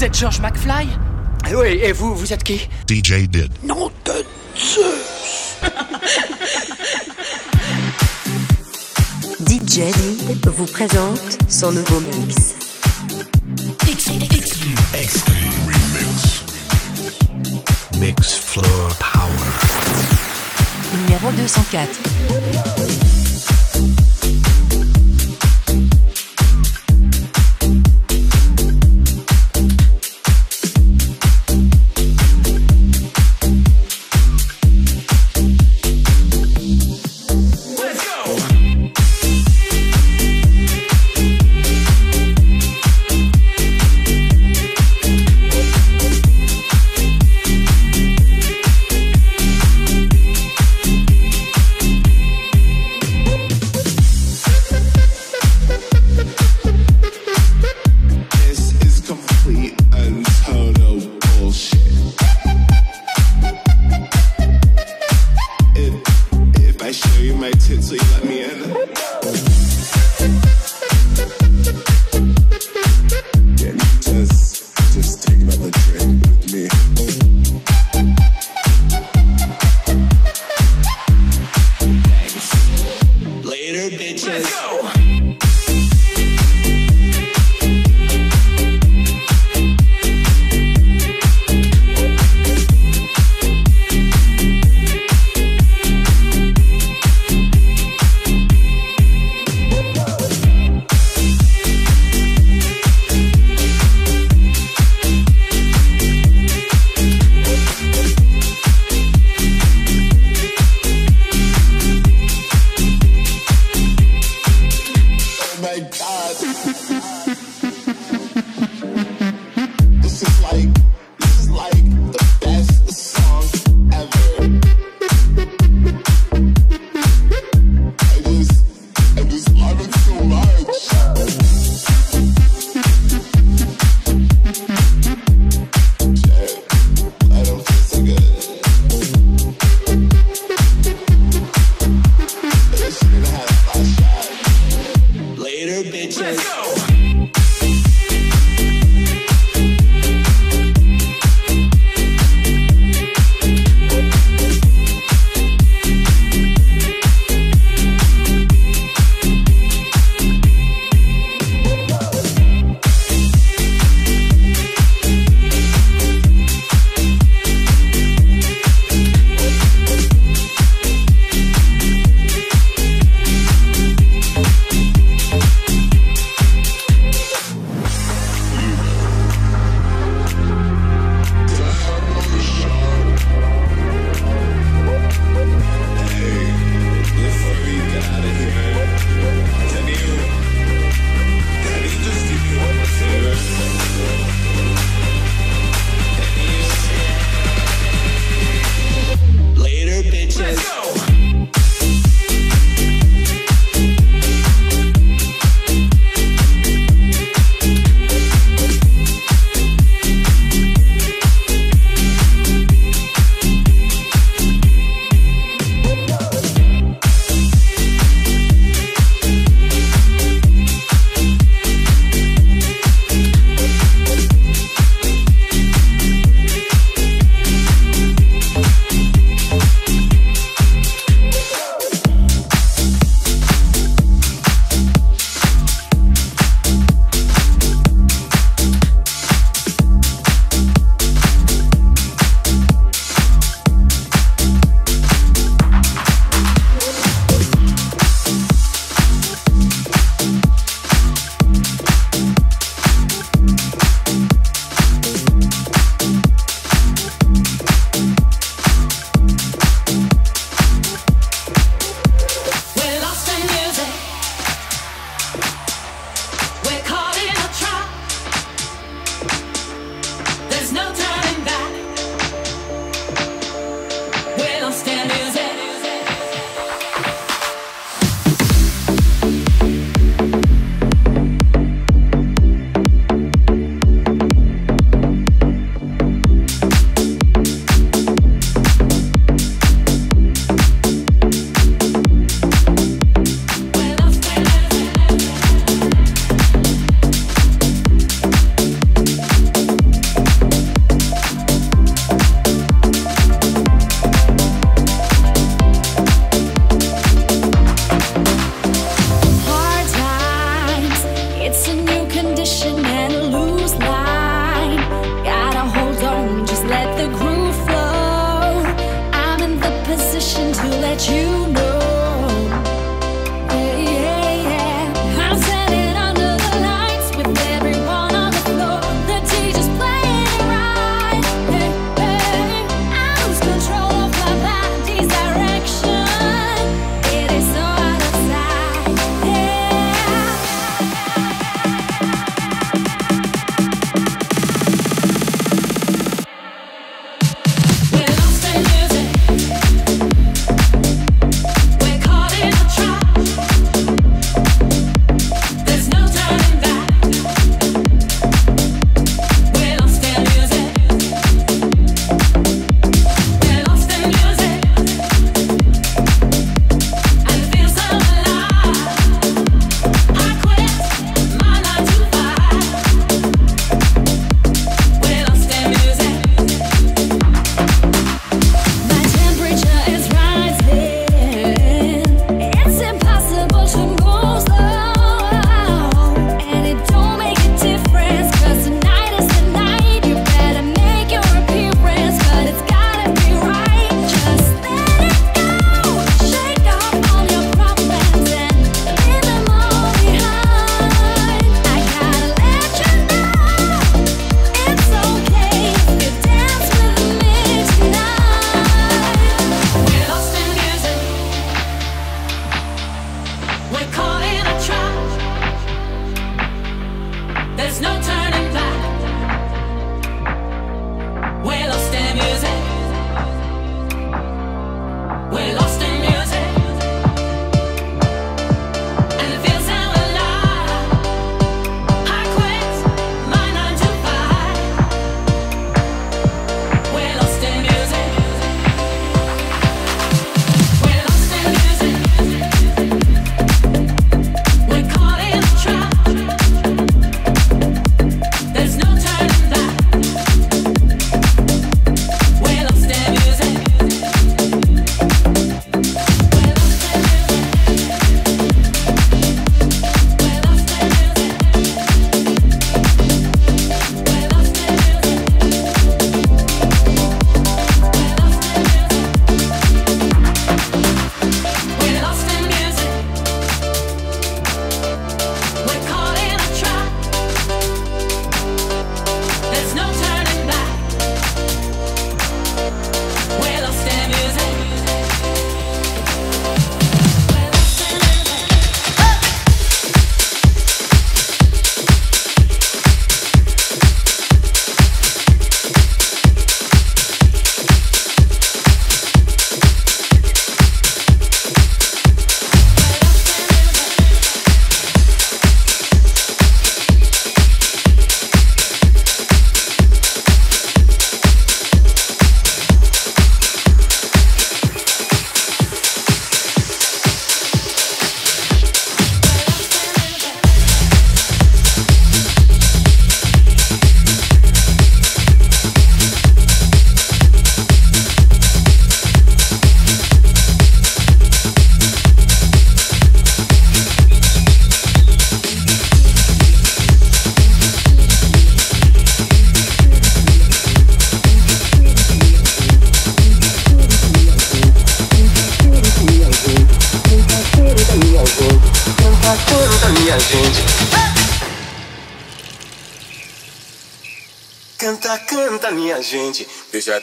Vous êtes George McFly? Oui, et vous, vous êtes qui? DJ Did. Non de Zeus DJ Did vous présente son nouveau mix. Remix. Mix Floor Power. Numéro 204.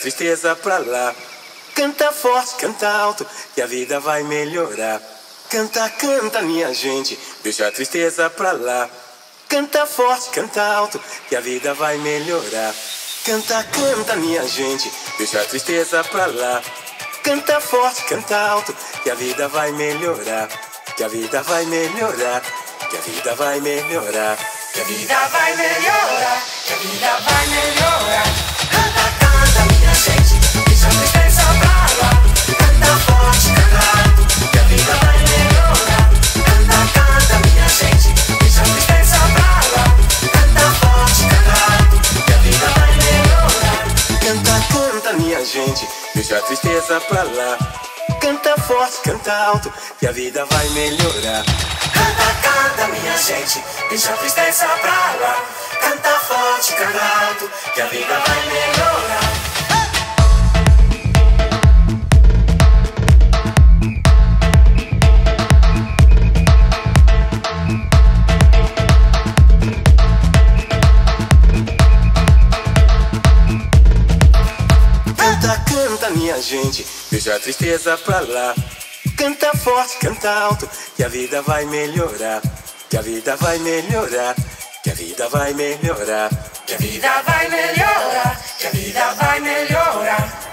Tristeza pra lá. Canta forte, canta alto, que a vida vai melhorar. Canta, canta, minha gente. Deixa a tristeza pra lá. Canta forte, canta alto, que a vida vai melhorar. Canta, canta, minha gente. Deixa a tristeza pra lá. Canta forte, canta alto, que a vida vai melhorar. Que a vida vai melhorar. Que a vida vai melhorar. Que a vida vai melhorar. Que a vida vai melhorar. Deixa a tristeza pra lá. Canta forte, canta alto, que a vida vai melhorar. Canta, canta, minha gente. Deixa a tristeza pra lá. Canta forte, canta alto, que a vida vai melhorar. Gente, deixa a tristeza pra lá. Canta forte, canta alto, que a vida vai melhorar. Que a vida vai melhorar, que a vida vai melhorar. Que a vida vai melhorar, que a vida vai. Melhorar,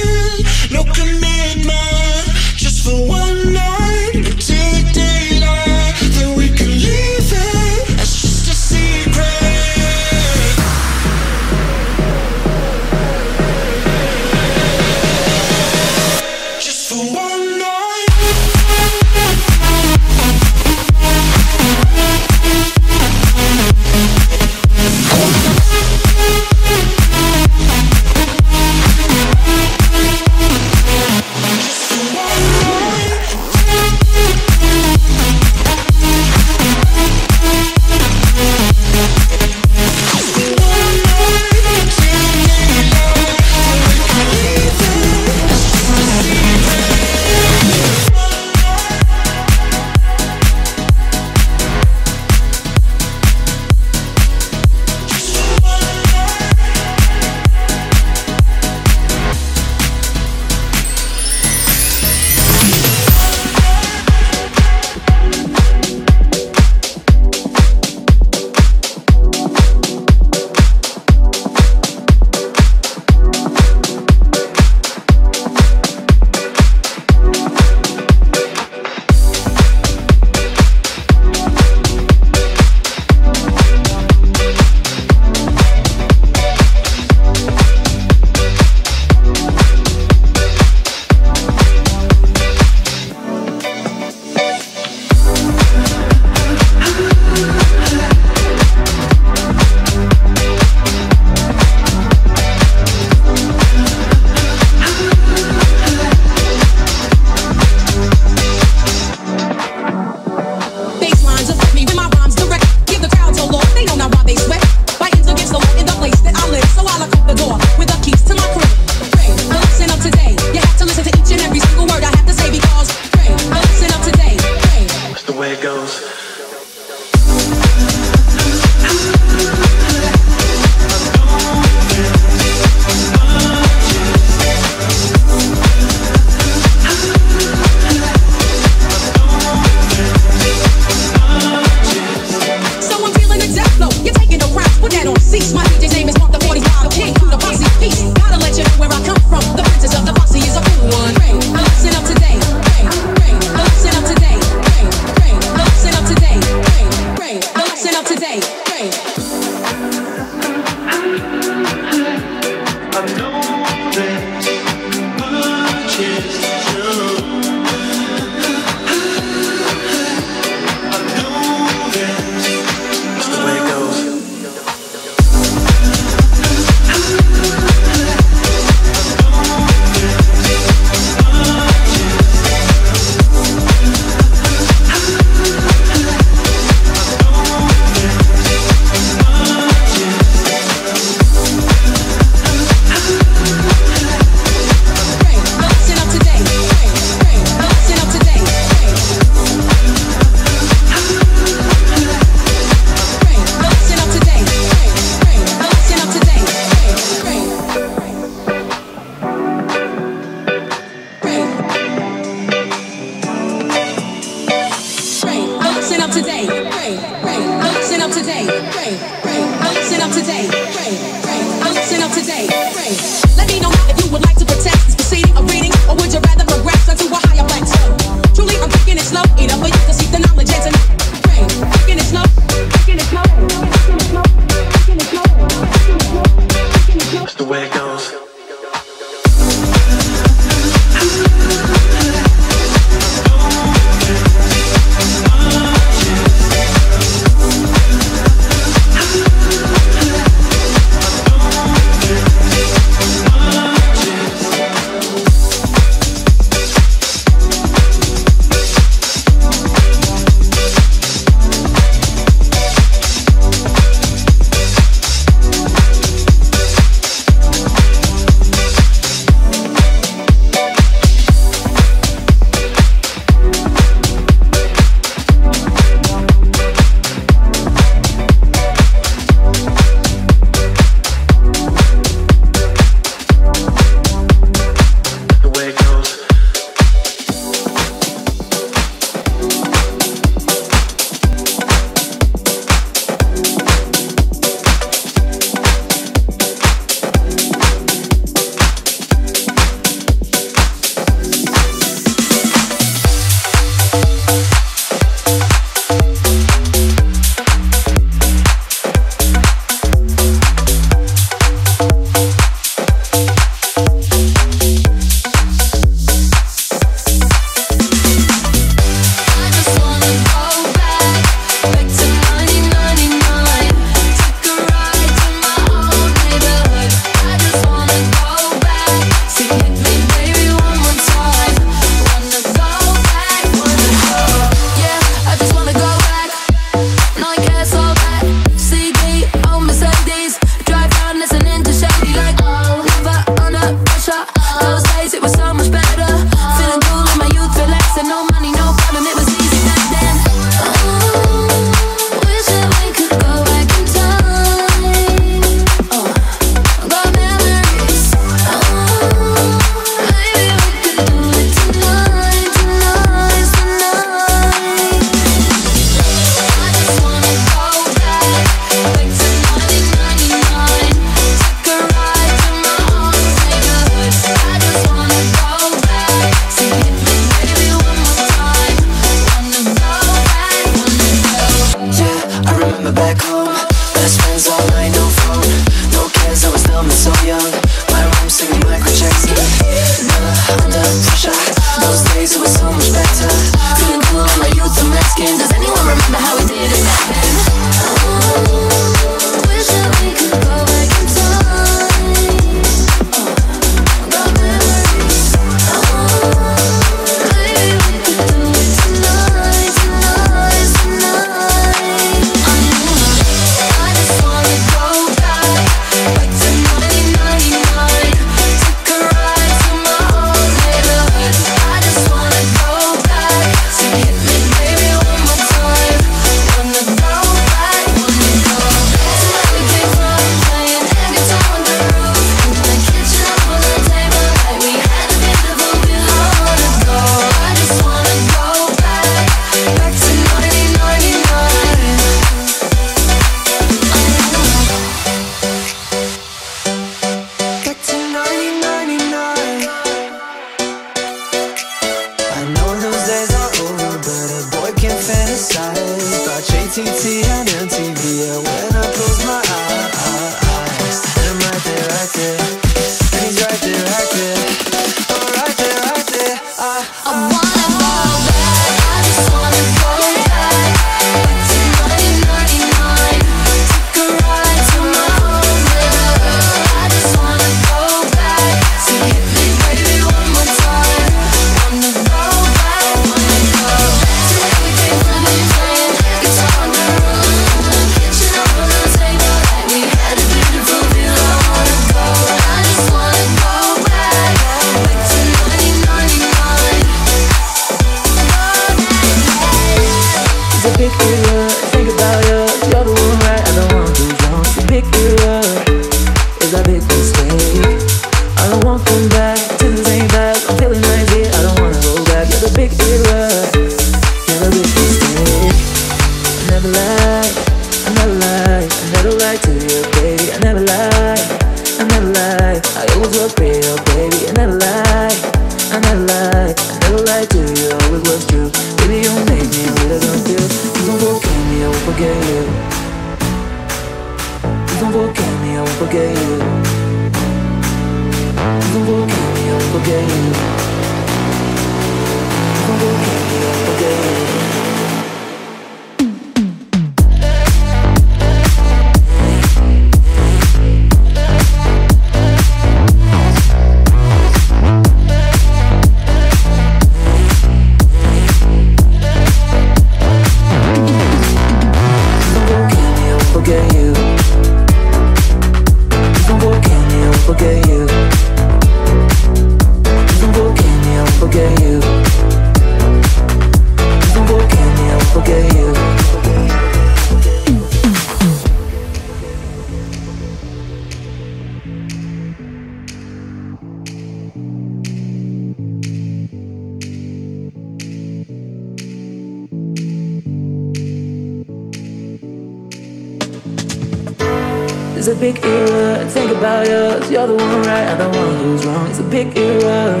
big error. Think about us. You're the one right, I'm the one who's wrong. It's a big error.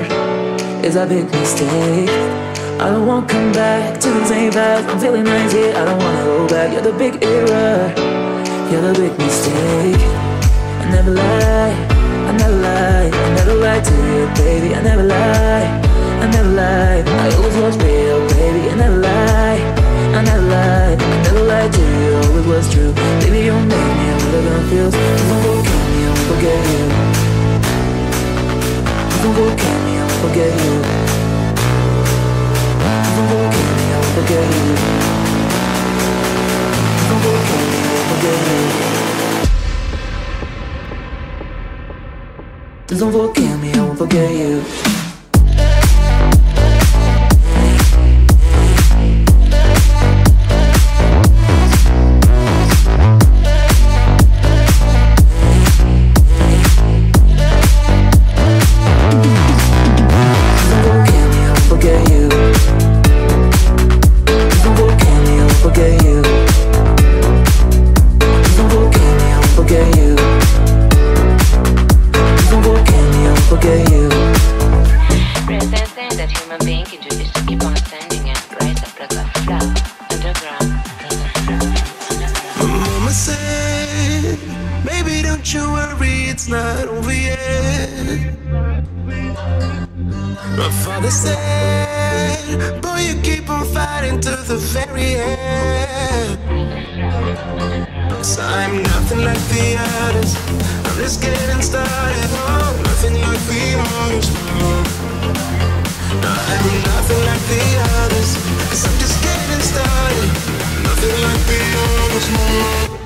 It's a big mistake. I don't want to come back to the same path I'm feeling nice here. I don't want to go back. You're the big error. You're the big mistake. I never lie. I never lie. I never lie to you, baby. I never lie. I never lie. I always was real, baby. I never lie. I never lie. I never lied to you. It was true, baby. You made me good enough feels. I'm go get me, I'm gonna you. I'm gonna go get me, I'm gonna you. I'm gonna go get me, I'm gonna you. I'm gonna go get me, I'm gonna you. Don't forget me, I won't forget you. I'm nothing like the others. I'm just getting started. Oh, nothing like the others. No, I'm nothing like the others. Cause I'm just getting started. Nothing like the others.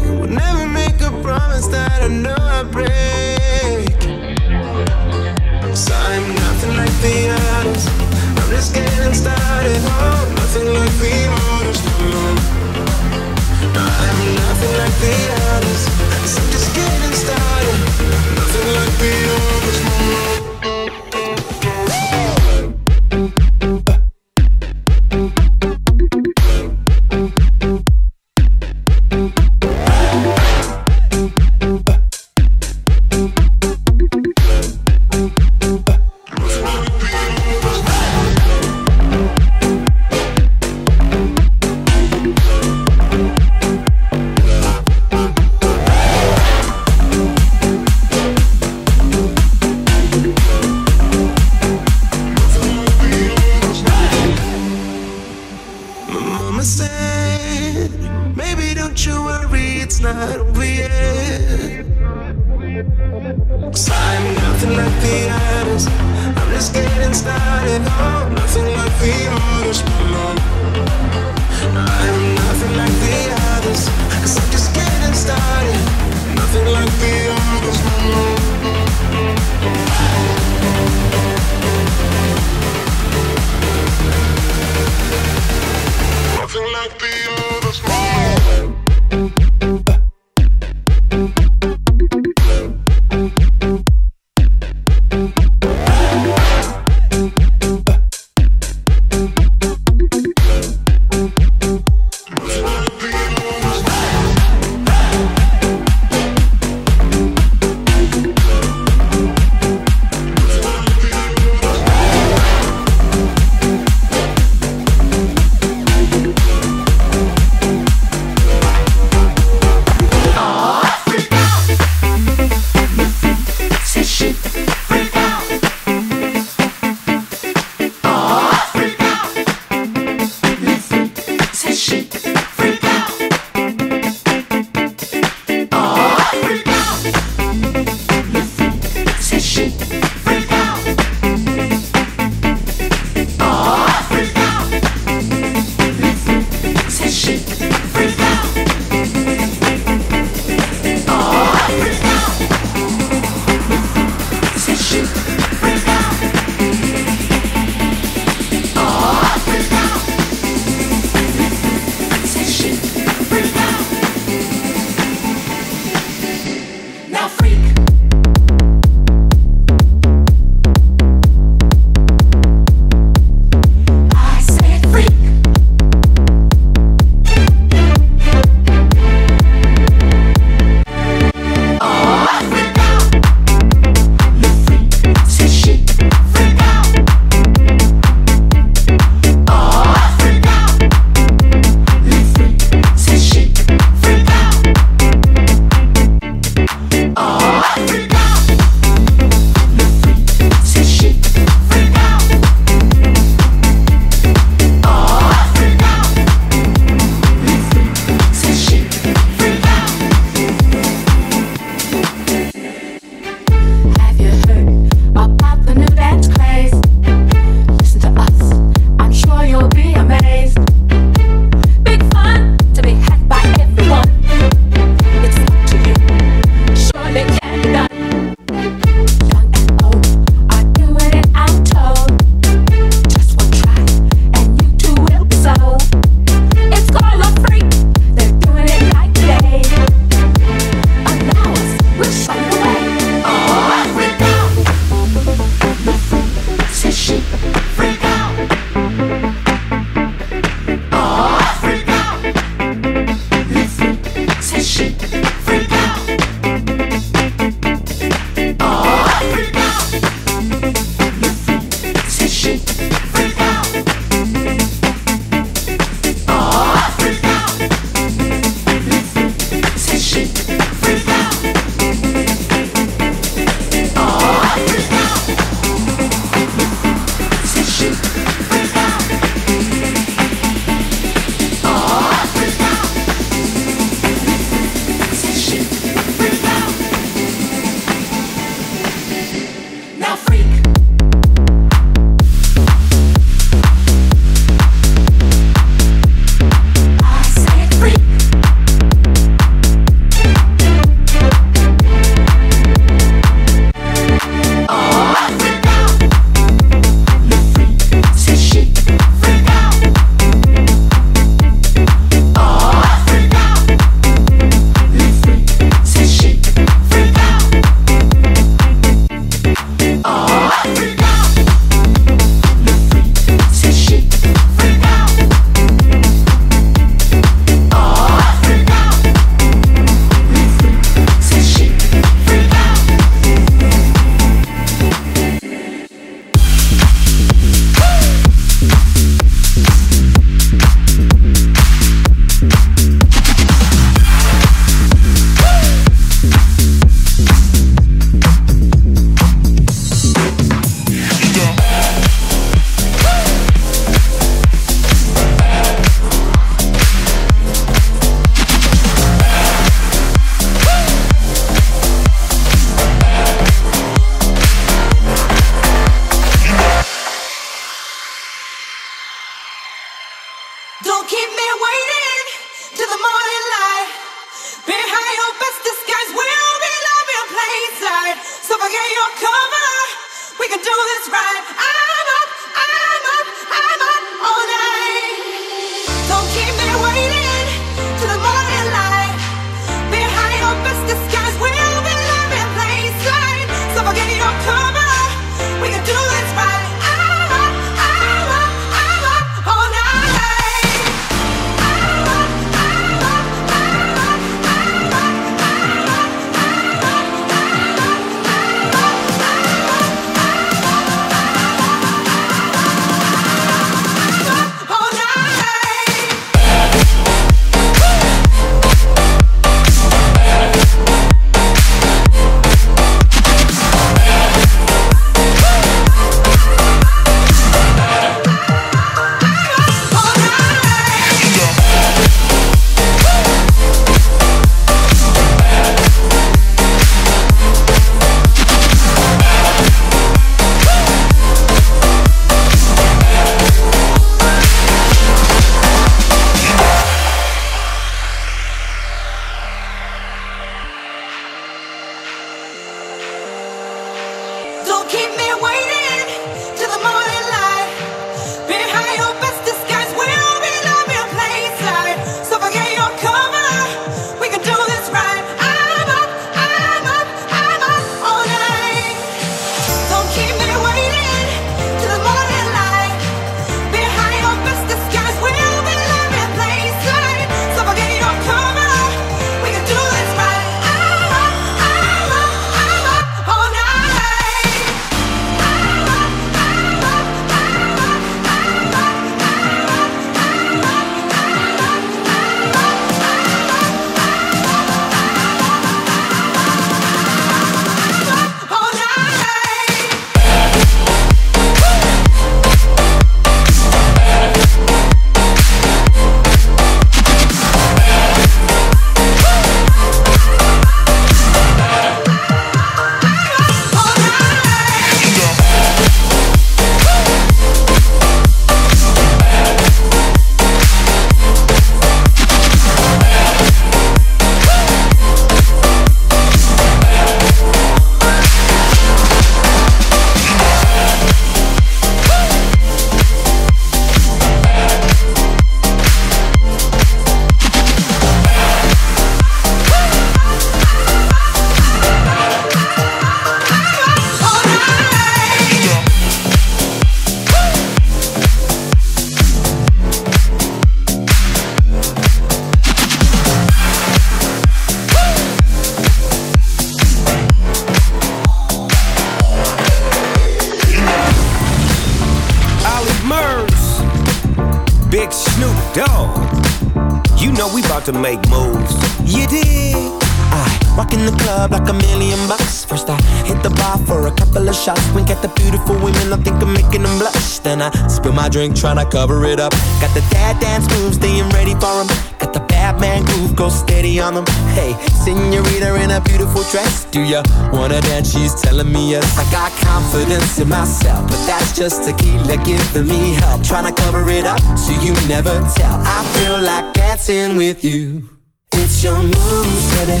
Drink, trying to cover it up. Got the dad dance moves, staying ready for them. Got the Batman groove, go steady on them. Hey, senorita in a beautiful dress. Do ya wanna dance? She's telling me yes. I got confidence in myself, but that's just tequila giving me help. Trying to cover it up so you never tell. I feel like dancing with you. It's your moves, baby.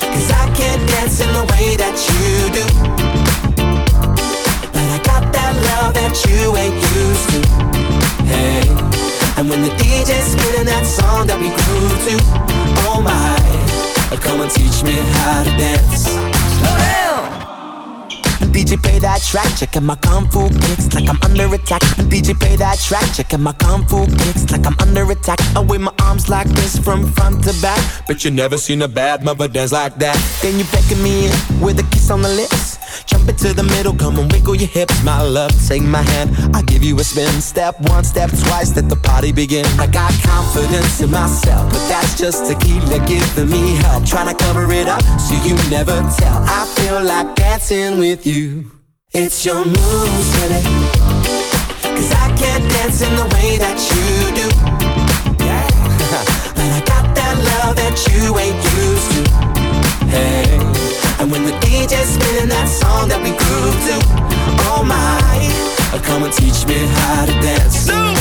Cause I can't dance in the way that you do that you ain't used to. Hey, and when the DJ's spinning that song that we grew to, oh my, come and teach me how to dance. Slow down. DJ play that track, checking my kung fu kicks like I'm under attack. DJ play that track, checking my kung fu kicks like I'm under attack. I wave my arms like this from front to back. but you never seen a bad mother dance like that. Then you beckon me in with a kiss on the lips. Jump into the middle, come and wiggle your hips, my love. Take my hand, I'll give you a spin. Step one, step twice, let the party begin. I got confidence in myself, but that's just tequila giving me help. Trying to cover it up so you never tell. I feel like dancing with you. It's your moves, baby. Cause I can't dance in the way that you do. Yeah. but I got that love that you ain't used to. Hey. And when the DJ's spinning that song that we grew to, oh my, uh, come and teach me how to dance. No.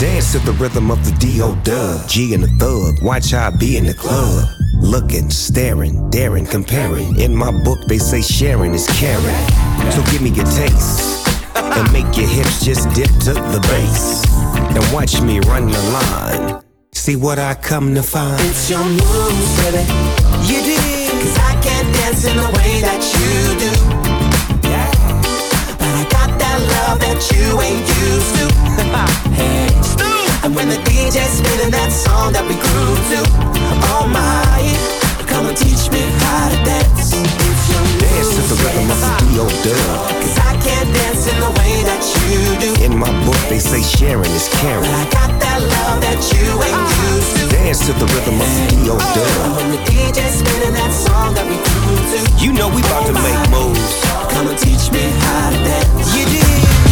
Dance to the rhythm of the D.O. Dub, G and the thug, watch I be in the club. Looking, staring, daring, comparing. In my book, they say sharing is caring. So give me your taste and make your hips just dip to the bass. And watch me run the line. See what I come to find. It's your moves, baby. You do can't dance in the way that you do. Yeah. But I got that love that you ain't used to. hey, And when the DJ's spinning that song that we grew to, oh my. Come and teach me how to dance. Dance to the rhythm of the D.O. Dub. Cause I can't dance in the way that you do. In my book, they say sharing is caring. But I got that love that you ain't used to. Dance to the rhythm of the D.O. Oh, dub. When the DJ spinning that song that we grew to. You know we about to make oh moves. Come and teach me how to dance. You did.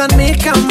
Let me, come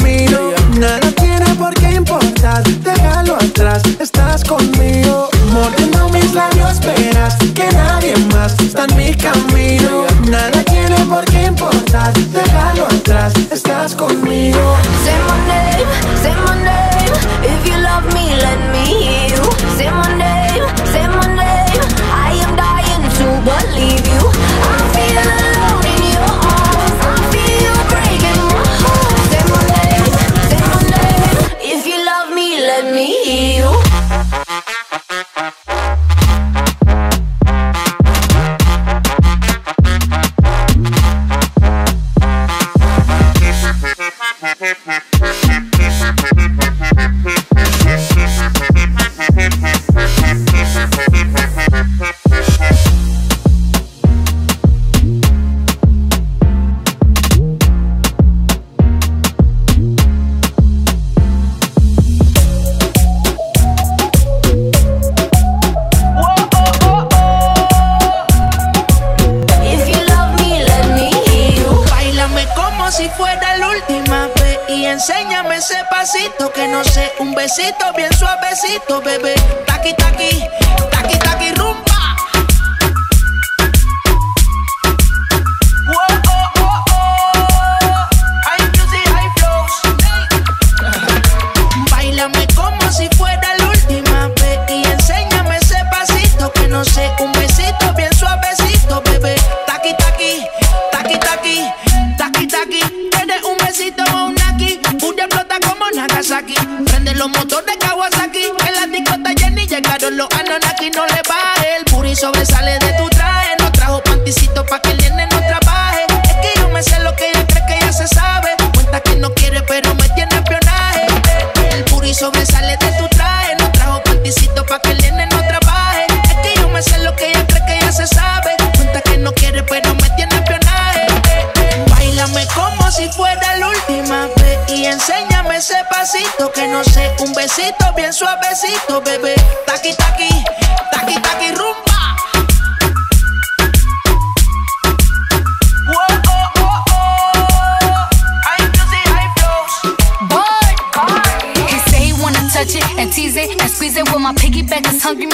Damn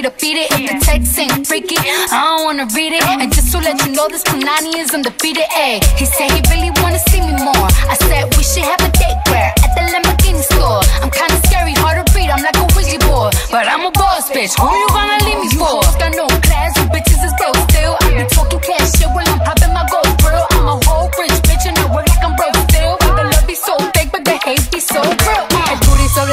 defeated. If the text ain't freaky, I don't wanna read it. And just to let you know, this Punani is undefeated. Ayy, he said he really wanna see me more. I said we should have a date where at the Lamborghini store. I'm kinda scary, hard to read. I'm like a Ouija board, but I'm a boss bitch. Who you gonna leave me for? You Got no class, you bitches is broke still. I be talking cash shit while I'm popping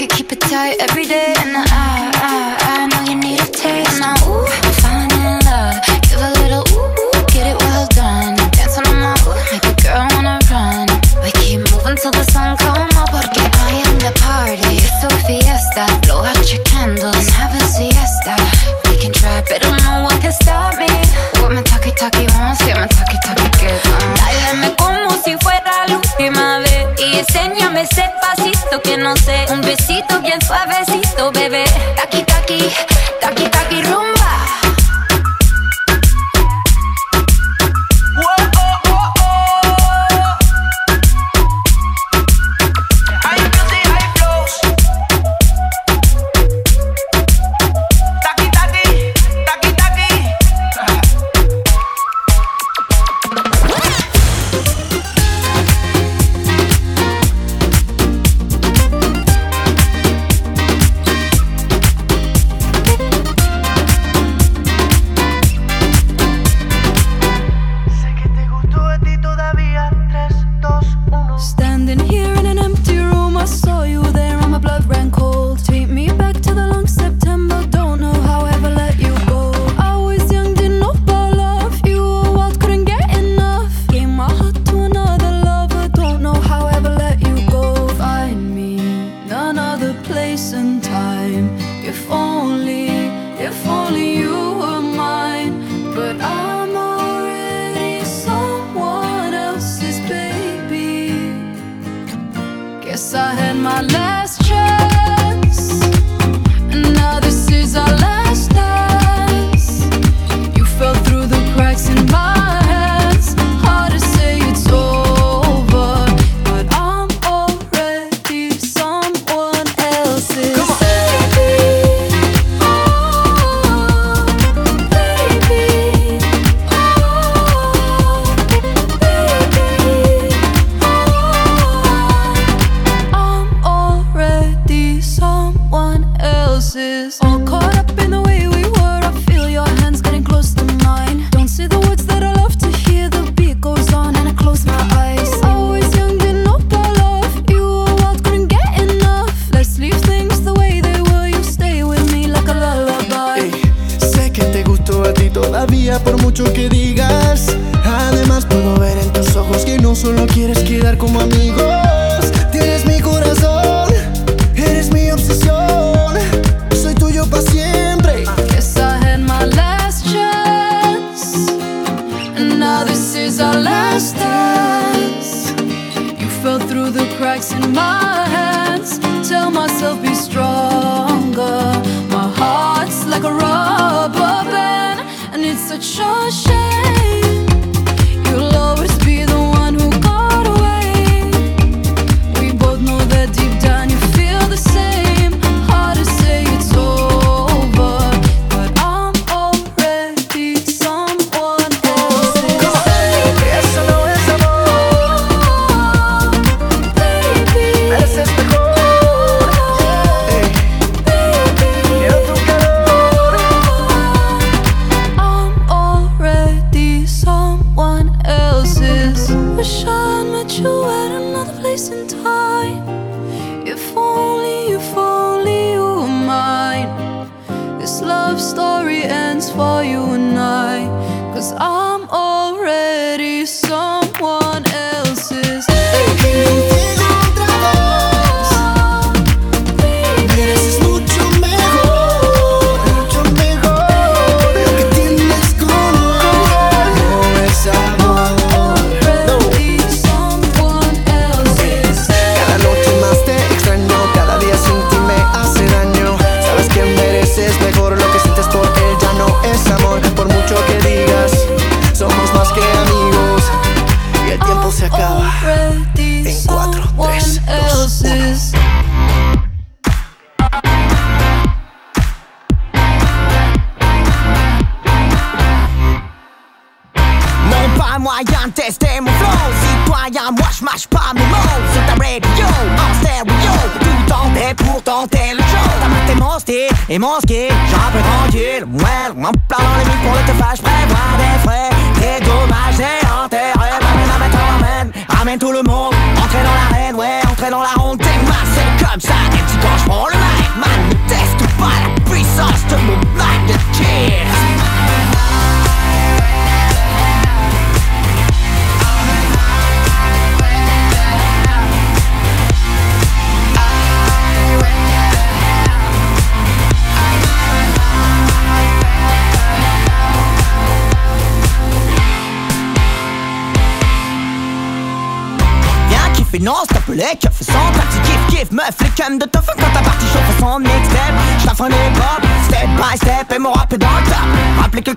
It, keep it tight every day. And I, que no sé. Un besito bien suavecito, bebé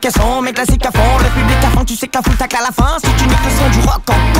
à son, mes classiques à fond, le public à fond, tu sais que la foule tacle à la fin, si tu niques le son du rock en